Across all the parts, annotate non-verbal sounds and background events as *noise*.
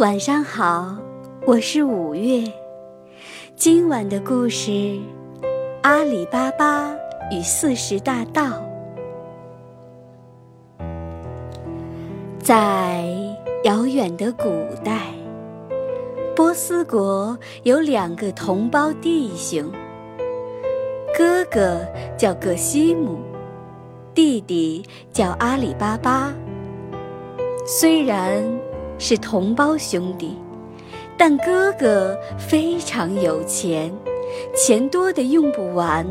晚上好，我是五月。今晚的故事《阿里巴巴与四十大盗》。在遥远的古代，波斯国有两个同胞弟兄，哥哥叫葛西姆，弟弟叫阿里巴巴。虽然。是同胞兄弟，但哥哥非常有钱，钱多的用不完；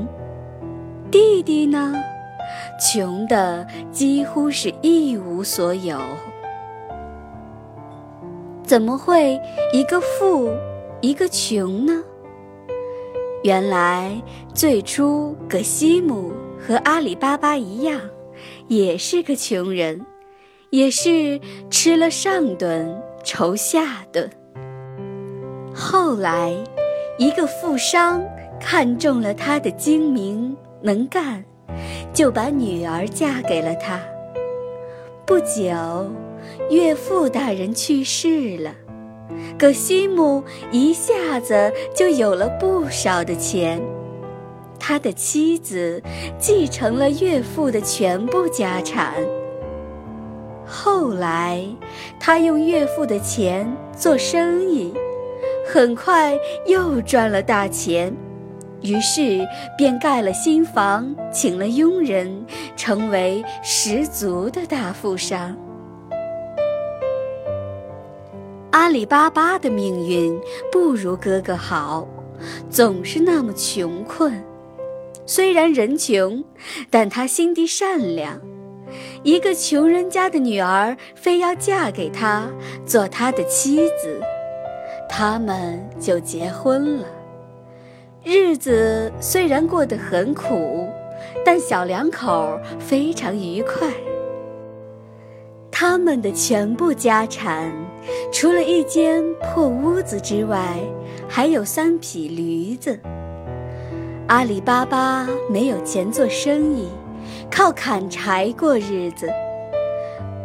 弟弟呢，穷的几乎是一无所有。怎么会一个富，一个穷呢？原来最初葛西姆和阿里巴巴一样，也是个穷人。也是吃了上顿愁下顿。后来，一个富商看中了他的精明能干，就把女儿嫁给了他。不久，岳父大人去世了，葛西姆一下子就有了不少的钱。他的妻子继承了岳父的全部家产。后来，他用岳父的钱做生意，很快又赚了大钱，于是便盖了新房，请了佣人，成为十足的大富商。阿里巴巴的命运不如哥哥好，总是那么穷困。虽然人穷，但他心地善良。一个穷人家的女儿非要嫁给他做他的妻子，他们就结婚了。日子虽然过得很苦，但小两口非常愉快。他们的全部家产，除了一间破屋子之外，还有三匹驴子。阿里巴巴没有钱做生意。靠砍柴过日子，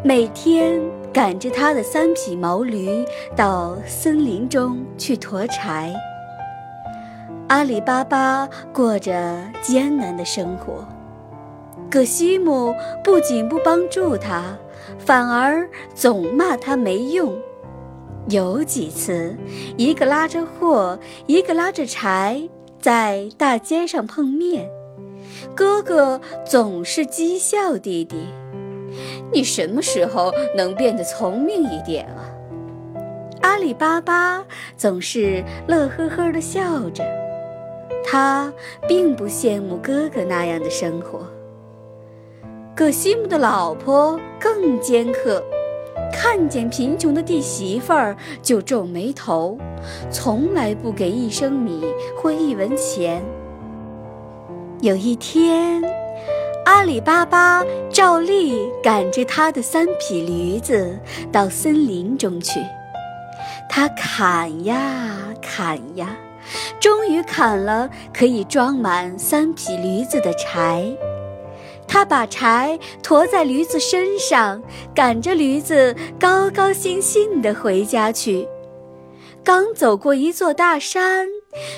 每天赶着他的三匹毛驴到森林中去驮柴。阿里巴巴过着艰难的生活，葛西姆不仅不帮助他，反而总骂他没用。有几次，一个拉着货，一个拉着柴，在大街上碰面。哥哥总是讥笑弟弟：“你什么时候能变得聪明一点啊？”阿里巴巴总是乐呵呵地笑着，他并不羡慕哥哥那样的生活。葛西姆的老婆更尖刻，看见贫穷的弟媳妇儿就皱眉头，从来不给一升米或一文钱。有一天，阿里巴巴照例赶着他的三匹驴子到森林中去。他砍呀砍呀，终于砍了可以装满三匹驴子的柴。他把柴驮在驴子身上，赶着驴子高高兴兴地回家去。刚走过一座大山，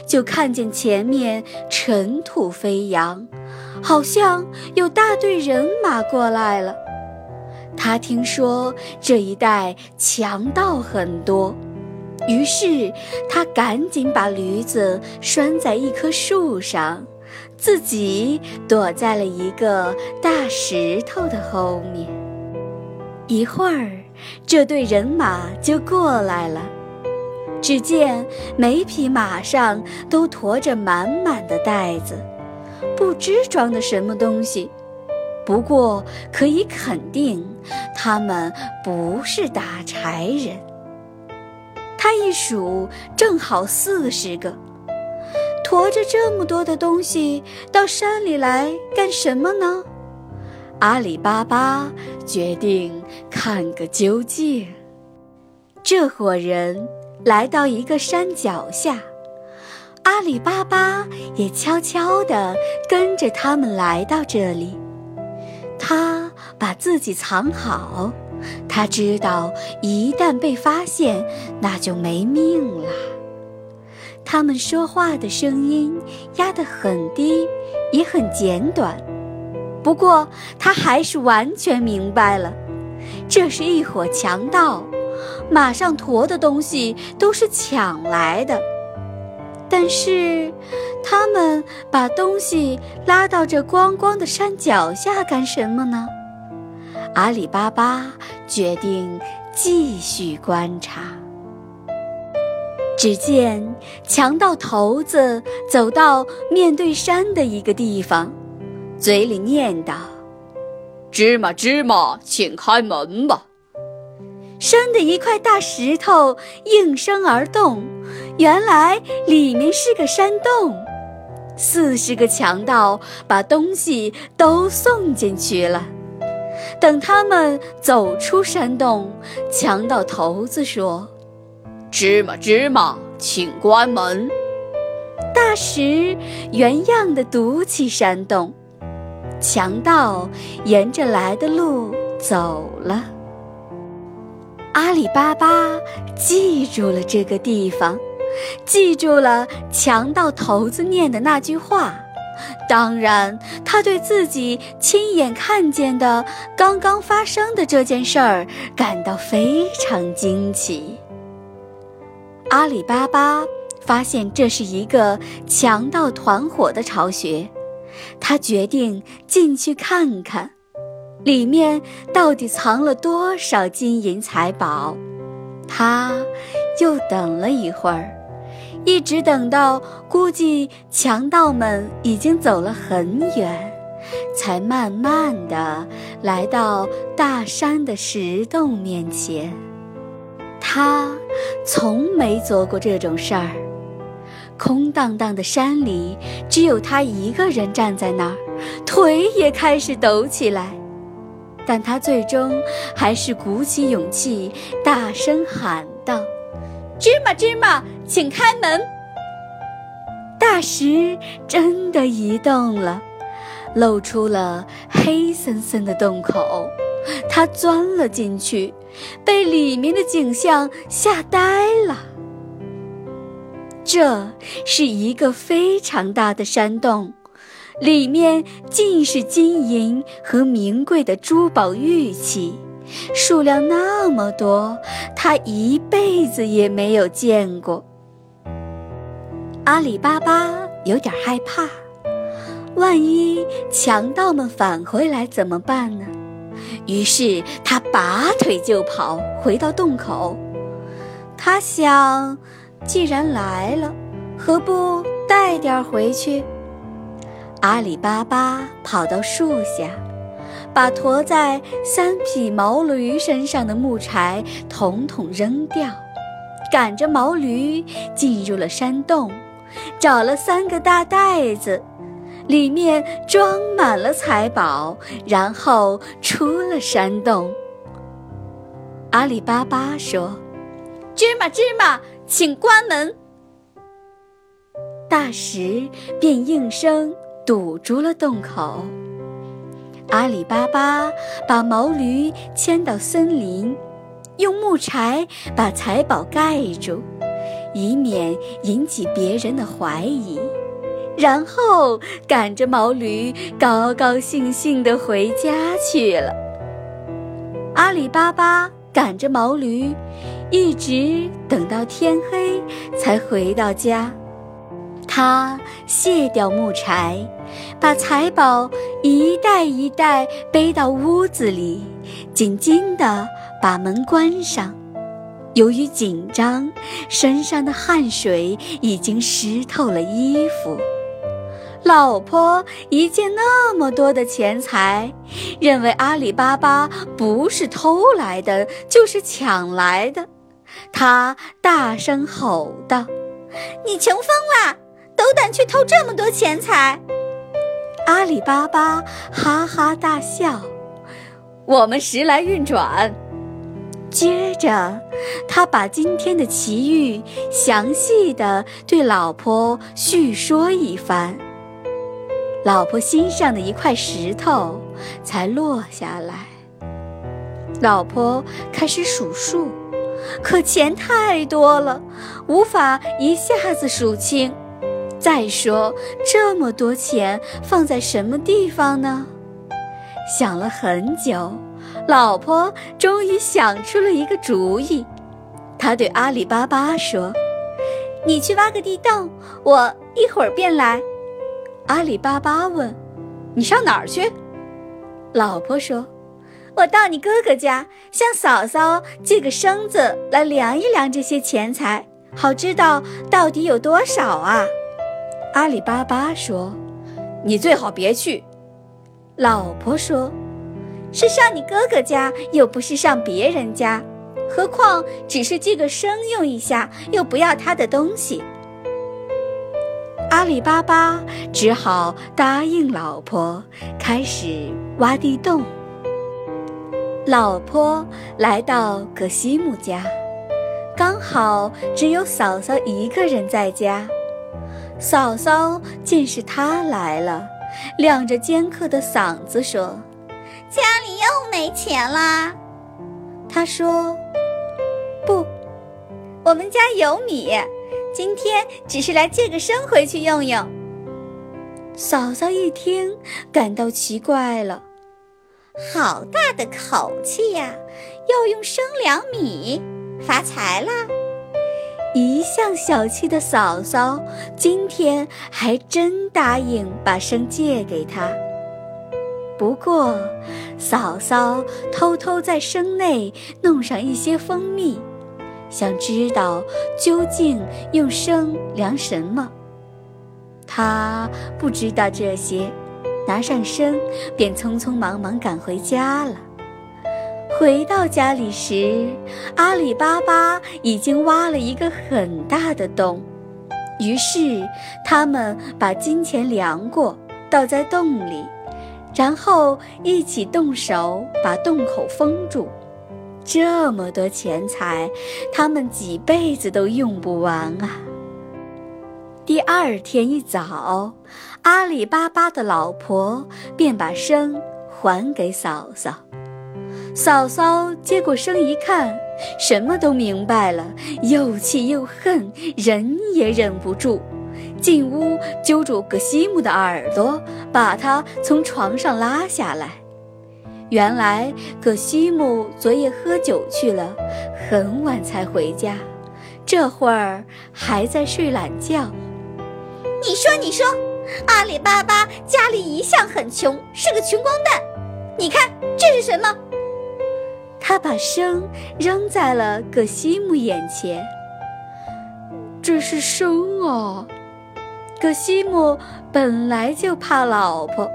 就看见前面尘土飞扬，好像有大队人马过来了。他听说这一带强盗很多，于是他赶紧把驴子拴在一棵树上，自己躲在了一个大石头的后面。一会儿，这队人马就过来了。只见每匹马上都驮着满满的袋子，不知装的什么东西。不过可以肯定，他们不是打柴人。他一数，正好四十个。驮着这么多的东西到山里来干什么呢？阿里巴巴决定看个究竟。这伙人。来到一个山脚下，阿里巴巴也悄悄地跟着他们来到这里。他把自己藏好，他知道一旦被发现，那就没命了。他们说话的声音压得很低，也很简短。不过他还是完全明白了，这是一伙强盗，马上驮的东西都是抢来的。但是，他们把东西拉到这光光的山脚下干什么呢？阿里巴巴决定继续观察。只见强盗头子走到面对山的一个地方，嘴里念叨：“芝麻芝麻，请开门吧。”山的一块大石头应声而动，原来里面是个山洞。四十个强盗把东西都送进去了。等他们走出山洞，强盗头子说。芝麻芝麻，请关门。大石原样的堵起山洞，强盗沿着来的路走了。阿里巴巴记住了这个地方，记住了强盗头子念的那句话。当然，他对自己亲眼看见的刚刚发生的这件事儿感到非常惊奇。阿里巴巴发现这是一个强盗团伙的巢穴，他决定进去看看，里面到底藏了多少金银财宝。他又等了一会儿，一直等到估计强盗们已经走了很远，才慢慢的来到大山的石洞面前。他从没做过这种事儿。空荡荡的山里，只有他一个人站在那儿，腿也开始抖起来。但他最终还是鼓起勇气，大声喊道：“芝麻芝麻，请开门！”大石真的移动了，露出了黑森森的洞口。他钻了进去，被里面的景象吓呆了。这是一个非常大的山洞，里面尽是金银和名贵的珠宝玉器，数量那么多，他一辈子也没有见过。阿里巴巴有点害怕，万一强盗们返回来怎么办呢？于是他拔腿就跑，回到洞口。他想，既然来了，何不带点回去？阿里巴巴跑到树下，把驮在三匹毛驴身上的木柴统统扔掉，赶着毛驴进入了山洞，找了三个大袋子。里面装满了财宝，然后出了山洞。阿里巴巴说：“芝麻芝麻，请关门。”大石便应声堵住了洞口。阿里巴巴把毛驴牵到森林，用木柴把财宝盖住，以免引起别人的怀疑。然后赶着毛驴高高兴兴地回家去了。阿里巴巴赶着毛驴，一直等到天黑才回到家。他卸掉木柴，把财宝一袋一袋背到屋子里，紧紧地把门关上。由于紧张，身上的汗水已经湿透了衣服。老婆一见那么多的钱财，认为阿里巴巴不是偷来的，就是抢来的。她大声吼道：“你穷疯了，斗胆去偷这么多钱财！”阿里巴巴哈哈大笑：“我们时来运转。”接着，他把今天的奇遇详细的对老婆叙说一番。老婆心上的一块石头才落下来。老婆开始数数，可钱太多了，无法一下子数清。再说，这么多钱放在什么地方呢？想了很久，老婆终于想出了一个主意。她对阿里巴巴说：“你去挖个地洞，我一会儿便来。”阿里巴巴问：“你上哪儿去？”老婆说：“我到你哥哥家，向嫂嫂借个绳子来量一量这些钱财，好知道到底有多少啊。”阿里巴巴说：“你最好别去。”老婆说：“是上你哥哥家，又不是上别人家，何况只是借个声用一下，又不要他的东西。”阿里巴巴只好答应老婆，开始挖地洞。老婆来到葛西姆家，刚好只有嫂嫂一个人在家。嫂嫂见是他来了，亮着尖刻的嗓子说：“家里又没钱啦。”他说：“不，我们家有米，今天只是来借个身回去用用。”嫂嫂一听，感到奇怪了：“好大的口气呀！要用生粮米，发财啦！”一向小气的嫂嫂，今天还真答应把生借给他。不过，嫂嫂偷偷在生内弄上一些蜂蜜，想知道究竟用生量什么。他不知道这些，拿上生便匆匆忙忙赶回家了。回到家里时，阿里巴巴已经挖了一个很大的洞。于是，他们把金钱量过，倒在洞里，然后一起动手把洞口封住。这么多钱财，他们几辈子都用不完啊！第二天一早，阿里巴巴的老婆便把生还给嫂嫂。嫂嫂接过声一看，什么都明白了，又气又恨，忍也忍不住，进屋揪住葛西姆的耳朵，把他从床上拉下来。原来葛西姆昨夜喝酒去了，很晚才回家，这会儿还在睡懒觉。你说，你说，阿里巴巴家里一向很穷，是个穷光蛋。你看这是什么？他把生扔在了葛西姆眼前。这是生啊！葛西姆本来就怕老婆，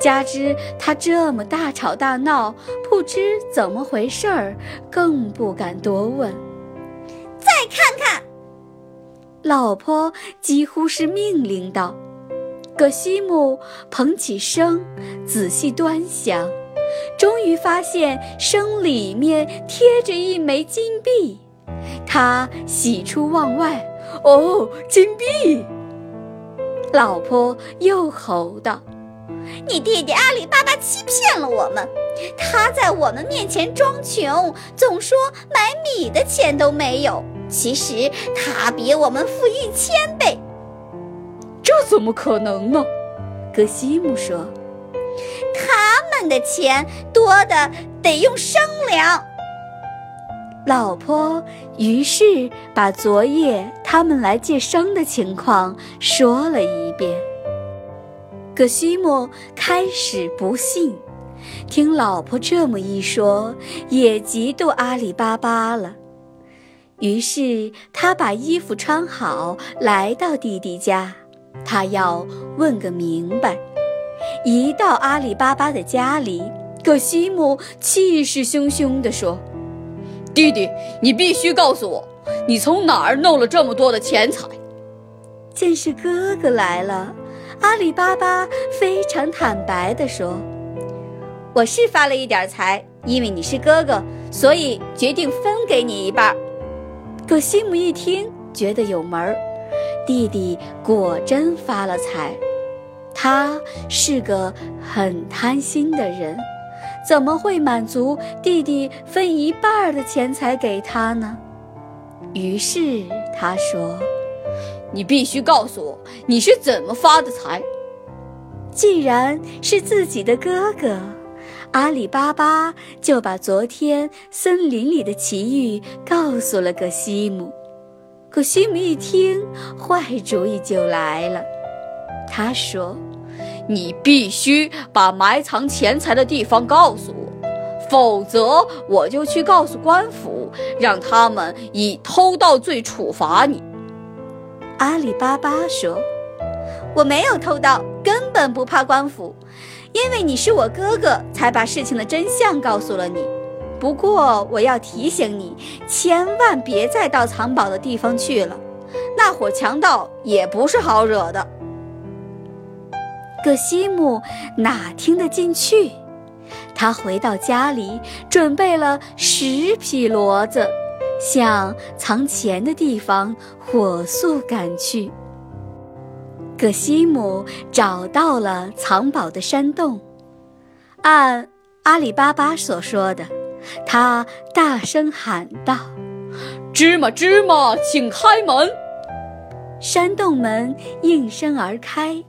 加之他这么大吵大闹，不知怎么回事儿，更不敢多问。再看看，老婆几乎是命令道。葛西姆捧起生，仔细端详。终于发现生里面贴着一枚金币，他喜出望外。哦，金币！老婆又吼道：“你弟弟阿里巴巴欺骗了我们，他在我们面前装穷，总说买米的钱都没有。其实他比我们富一千倍。这怎么可能呢？”格西姆说。他们的钱多的得用升量。老婆于是把昨夜他们来借生的情况说了一遍。葛西莫开始不信，听老婆这么一说，也嫉妒阿里巴巴了。于是他把衣服穿好，来到弟弟家，他要问个明白。一到阿里巴巴的家里，葛西姆气势汹汹地说：“弟弟，你必须告诉我，你从哪儿弄了这么多的钱财？”见是哥哥来了，阿里巴巴非常坦白地说：“我是发了一点财，因为你是哥哥，所以决定分给你一半。”葛西姆一听，觉得有门儿，弟弟果真发了财。他是个很贪心的人，怎么会满足弟弟分一半的钱财给他呢？于是他说：“你必须告诉我你是怎么发的财。既然是自己的哥哥，阿里巴巴就把昨天森林里的奇遇告诉了葛西姆。葛西姆一听，坏主意就来了。他说：“你必须把埋藏钱财的地方告诉我。”否则，我就去告诉官府，让他们以偷盗罪处罚你。阿里巴巴说：“我没有偷盗，根本不怕官府，因为你是我哥哥，才把事情的真相告诉了你。不过，我要提醒你，千万别再到藏宝的地方去了，那伙强盗也不是好惹的。”葛西姆哪听得进去？他回到家里，准备了十匹骡子，向藏钱的地方火速赶去。葛西姆找到了藏宝的山洞，按阿里巴巴所说的，他大声喊道：“芝麻芝麻，请开门！”山洞门应声而开。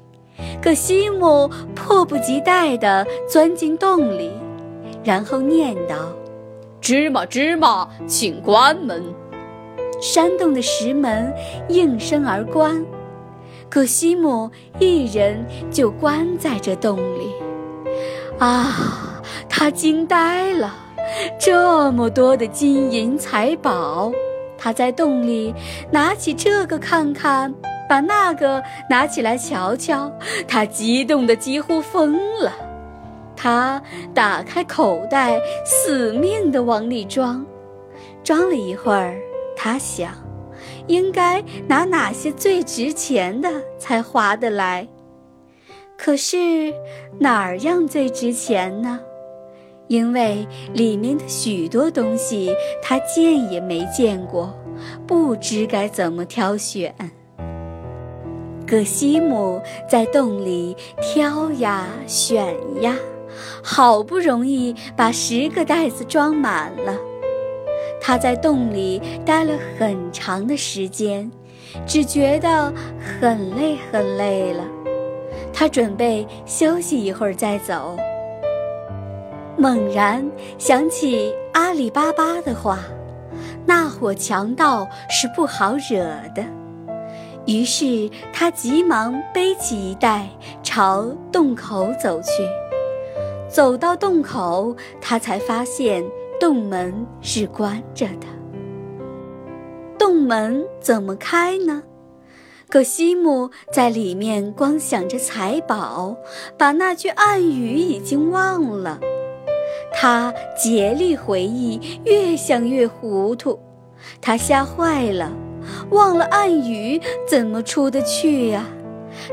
可西姆迫不及待地钻进洞里，然后念道：“芝麻芝麻，请关门。”山洞的石门应声而关，可西姆一人就关在这洞里。啊，他惊呆了！这么多的金银财宝，他在洞里拿起这个看看。把那个拿起来瞧瞧，他激动得几乎疯了。他打开口袋，死命地往里装。装了一会儿，他想，应该拿哪些最值钱的才划得来。可是哪儿样最值钱呢？因为里面的许多东西他见也没见过，不知该怎么挑选。葛西姆在洞里挑呀选呀，好不容易把十个袋子装满了。他在洞里待了很长的时间，只觉得很累很累了。他准备休息一会儿再走，猛然想起阿里巴巴的话：“那伙强盗是不好惹的。”于是他急忙背起一袋，朝洞口走去。走到洞口，他才发现洞门是关着的。洞门怎么开呢？可西姆在里面光想着财宝，把那句暗语已经忘了。他竭力回忆，越想越糊涂，他吓坏了。忘了暗语怎么出得去呀？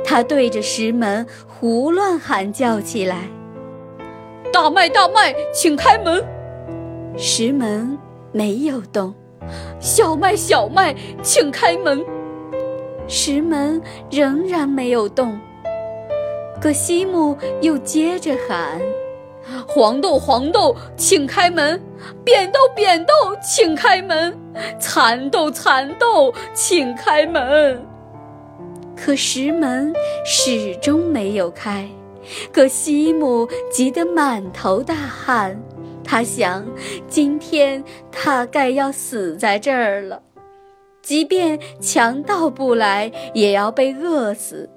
他对着石门胡乱喊叫起来：“大麦，大麦，请开门！”石门没有动。小麦，小麦，请开门！石门仍然没有动。可西姆又接着喊。黄豆，黄豆，请开门！扁豆，扁豆，请开门！蚕豆，蚕豆，请开门！可石门始终没有开，可西姆急得满头大汗。他想，今天他该要死在这儿了，即便强盗不来，也要被饿死。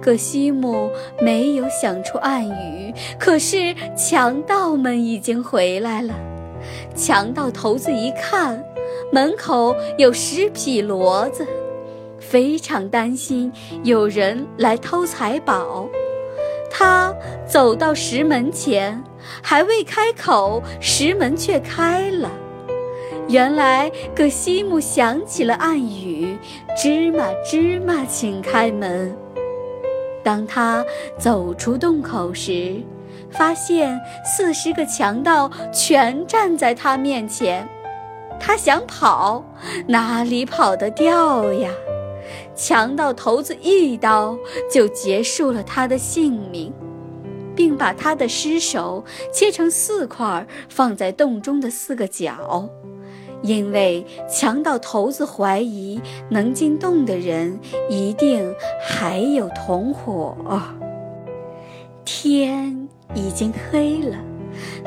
葛西姆没有想出暗语，可是强盗们已经回来了。强盗头子一看，门口有十匹骡子，非常担心有人来偷财宝。他走到石门前，还未开口，石门却开了。原来葛西姆想起了暗语：“芝麻，芝麻，请开门。”当他走出洞口时，发现四十个强盗全站在他面前。他想跑，哪里跑得掉呀？强盗头子一刀就结束了他的性命。并把他的尸首切成四块，放在洞中的四个角，因为强盗头子怀疑能进洞的人一定还有同伙。天已经黑了，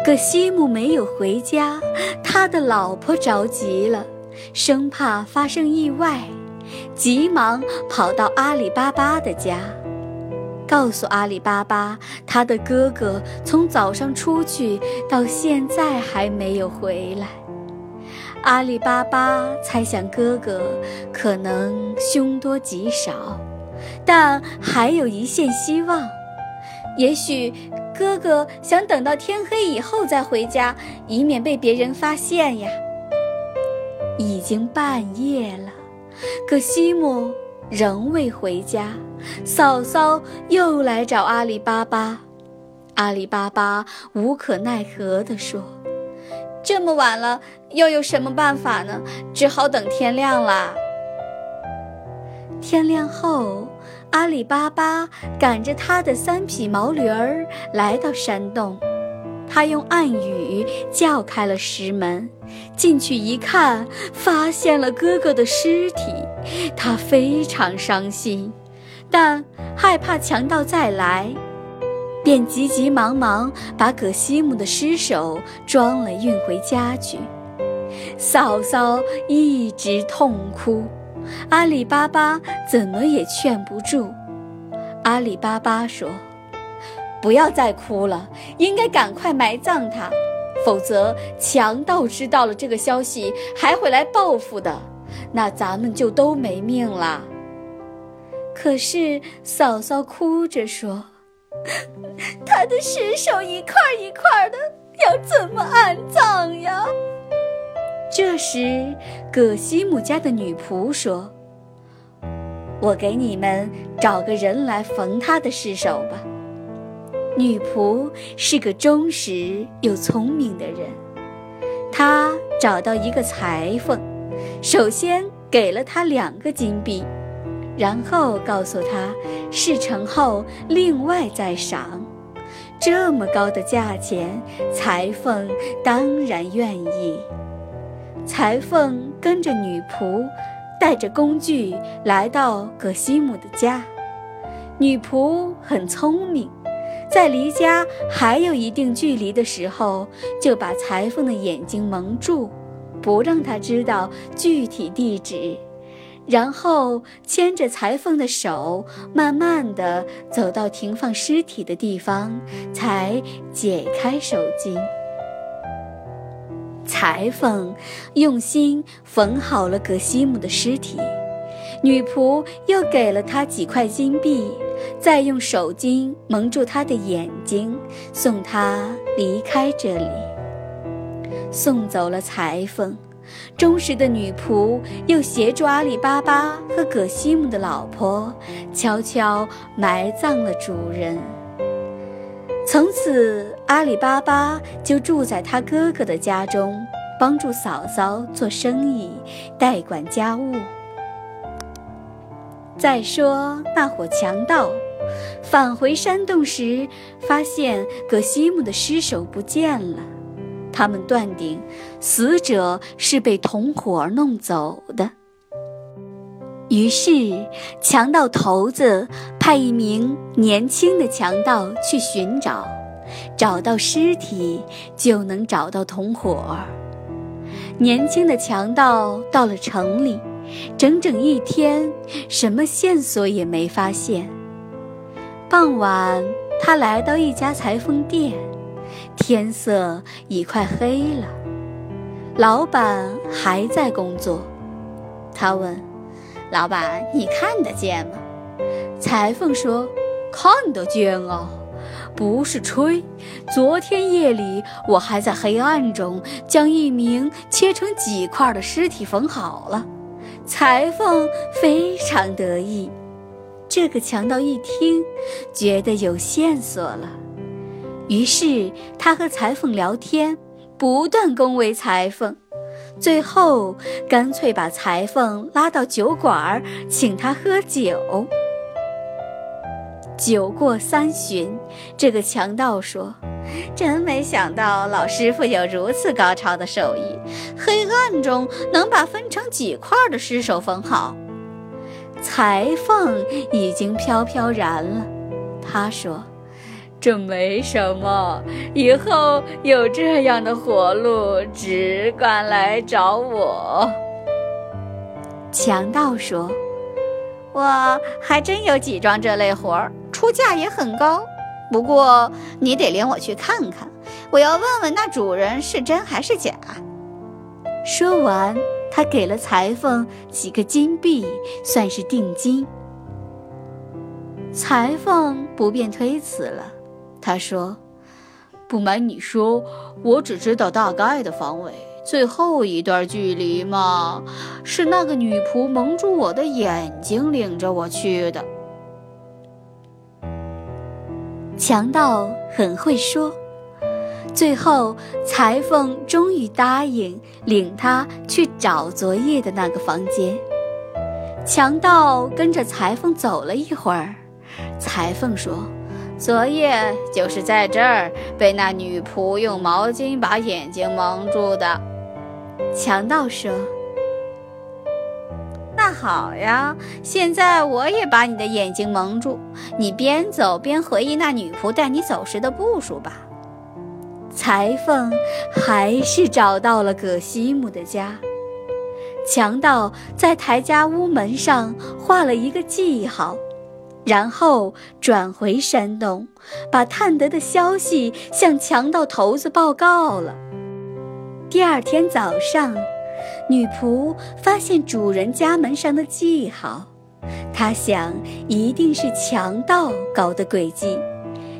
可西姆没有回家，他的老婆着急了，生怕发生意外，急忙跑到阿里巴巴的家。告诉阿里巴巴，他的哥哥从早上出去到现在还没有回来。阿里巴巴猜想哥哥可能凶多吉少，但还有一线希望，也许哥哥想等到天黑以后再回家，以免被别人发现呀。已经半夜了，可西姆。仍未回家，嫂嫂又来找阿里巴巴。阿里巴巴无可奈何地说：“这么晚了，又有什么办法呢？只好等天亮啦。”天亮后，阿里巴巴赶着他的三匹毛驴儿来到山洞。他用暗语叫开了石门，进去一看，发现了哥哥的尸体。他非常伤心，但害怕强盗再来，便急急忙忙把葛西姆的尸首装了运回家去。嫂嫂一直痛哭，阿里巴巴怎么也劝不住。阿里巴巴说。不要再哭了，应该赶快埋葬他，否则强盗知道了这个消息还会来报复的，那咱们就都没命了。可是嫂嫂哭着说：“ *laughs* 他的尸首一块一块的，要怎么安葬呀？”这时，葛西姆家的女仆说：“我给你们找个人来缝他的尸首吧。”女仆是个忠实又聪明的人，她找到一个裁缝，首先给了他两个金币，然后告诉他事成后另外再赏。这么高的价钱，裁缝当然愿意。裁缝跟着女仆，带着工具来到葛西姆的家。女仆很聪明。在离家还有一定距离的时候，就把裁缝的眼睛蒙住，不让他知道具体地址，然后牵着裁缝的手，慢慢地走到停放尸体的地方，才解开手巾。裁缝用心缝好了葛西姆的尸体，女仆又给了他几块金币。再用手巾蒙住他的眼睛，送他离开这里。送走了裁缝，忠实的女仆又协助阿里巴巴和葛西姆的老婆，悄悄埋葬了主人。从此，阿里巴巴就住在他哥哥的家中，帮助嫂嫂做生意，代管家务。再说那伙强盗。返回山洞时，发现葛西姆的尸首不见了。他们断定死者是被同伙弄走的。于是，强盗头子派一名年轻的强盗去寻找，找到尸体就能找到同伙。年轻的强盗到了城里，整整一天，什么线索也没发现。傍晚，他来到一家裁缝店，天色已快黑了，老板还在工作。他问：“老板，你看得见吗？”裁缝说：“看得见啊，不是吹。昨天夜里，我还在黑暗中将一名切成几块的尸体缝好了。”裁缝非常得意。这个强盗一听，觉得有线索了，于是他和裁缝聊天，不断恭维裁缝，最后干脆把裁缝拉到酒馆请他喝酒。酒过三巡，这个强盗说：“真没想到老师傅有如此高超的手艺，黑暗中能把分成几块的尸首缝好。”裁缝已经飘飘然了，他说：“这没什么，以后有这样的活路，只管来找我。”强盗说：“我还真有几桩这类活儿。”出价也很高，不过你得领我去看看。我要问问那主人是真还是假。说完，他给了裁缝几个金币，算是定金。裁缝不便推辞了，他说：“不瞒你说，我只知道大概的方位，最后一段距离嘛，是那个女仆蒙住我的眼睛，领着我去的。”强盗很会说，最后裁缝终于答应领他去找昨夜的那个房间。强盗跟着裁缝走了一会儿，裁缝说：“昨夜就是在这儿被那女仆用毛巾把眼睛蒙住的。”强盗说。那好呀，现在我也把你的眼睛蒙住，你边走边回忆那女仆带你走时的步数吧。裁缝还是找到了葛西姆的家。强盗在台家屋门上画了一个记号，然后转回山洞，把探得的消息向强盗头子报告了。第二天早上。女仆发现主人家门上的记号，她想一定是强盗搞的诡计，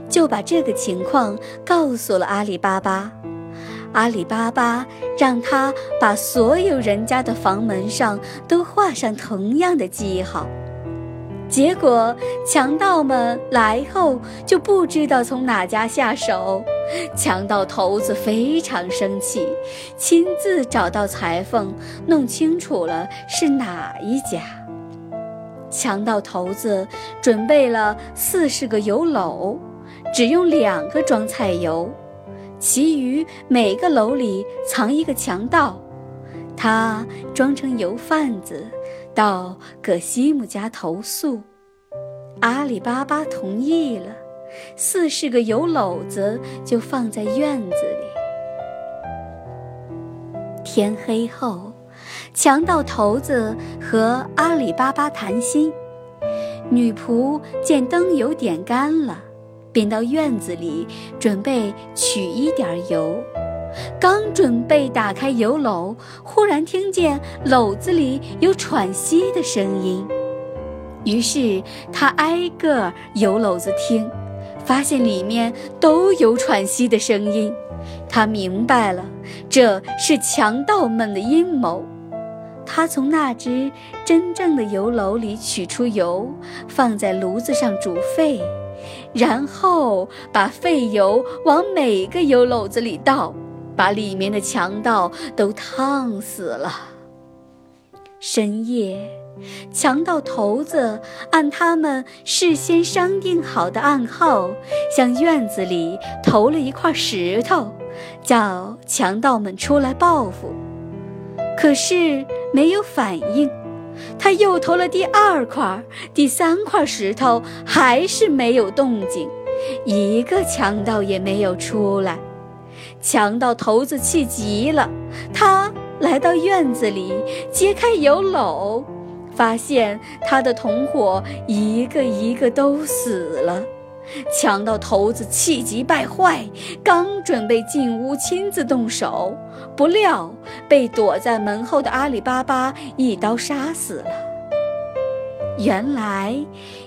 就把这个情况告诉了阿里巴巴。阿里巴巴让他把所有人家的房门上都画上同样的记号。结果强盗们来后就不知道从哪家下手，强盗头子非常生气，亲自找到裁缝，弄清楚了是哪一家。强盗头子准备了四十个油篓，只用两个装菜油，其余每个篓里藏一个强盗，他装成油贩子。到葛西姆家投诉，阿里巴巴同意了，四十个油篓子就放在院子里。天黑后，强盗头子和阿里巴巴谈心，女仆见灯油点干了，便到院子里准备取一点油。刚准备打开油篓，忽然听见篓子里有喘息的声音。于是他挨个油篓子听，发现里面都有喘息的声音。他明白了，这是强盗们的阴谋。他从那只真正的油篓里取出油，放在炉子上煮沸，然后把废油往每个油篓子里倒。把里面的强盗都烫死了。深夜，强盗头子按他们事先商定好的暗号，向院子里投了一块石头，叫强盗们出来报复。可是没有反应。他又投了第二块、第三块石头，还是没有动静，一个强盗也没有出来。强盗头子气极了，他来到院子里，揭开油篓，发现他的同伙一个一个都死了。强盗头子气急败坏，刚准备进屋亲自动手，不料被躲在门后的阿里巴巴一刀杀死了。原来，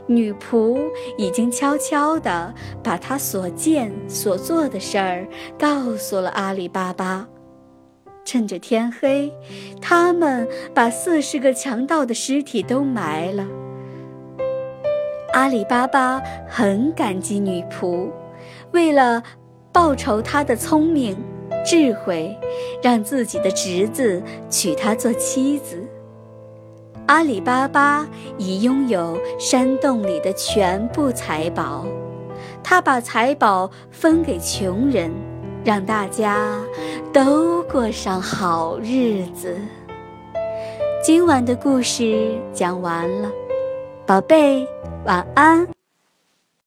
女仆已经悄悄地把她所见所做的事儿告诉了阿里巴巴。趁着天黑，他们把四十个强盗的尸体都埋了。阿里巴巴很感激女仆，为了报仇她的聪明智慧，让自己的侄子娶她做妻子。阿里巴巴已拥有山洞里的全部财宝，他把财宝分给穷人，让大家都过上好日子。今晚的故事讲完了，宝贝，晚安。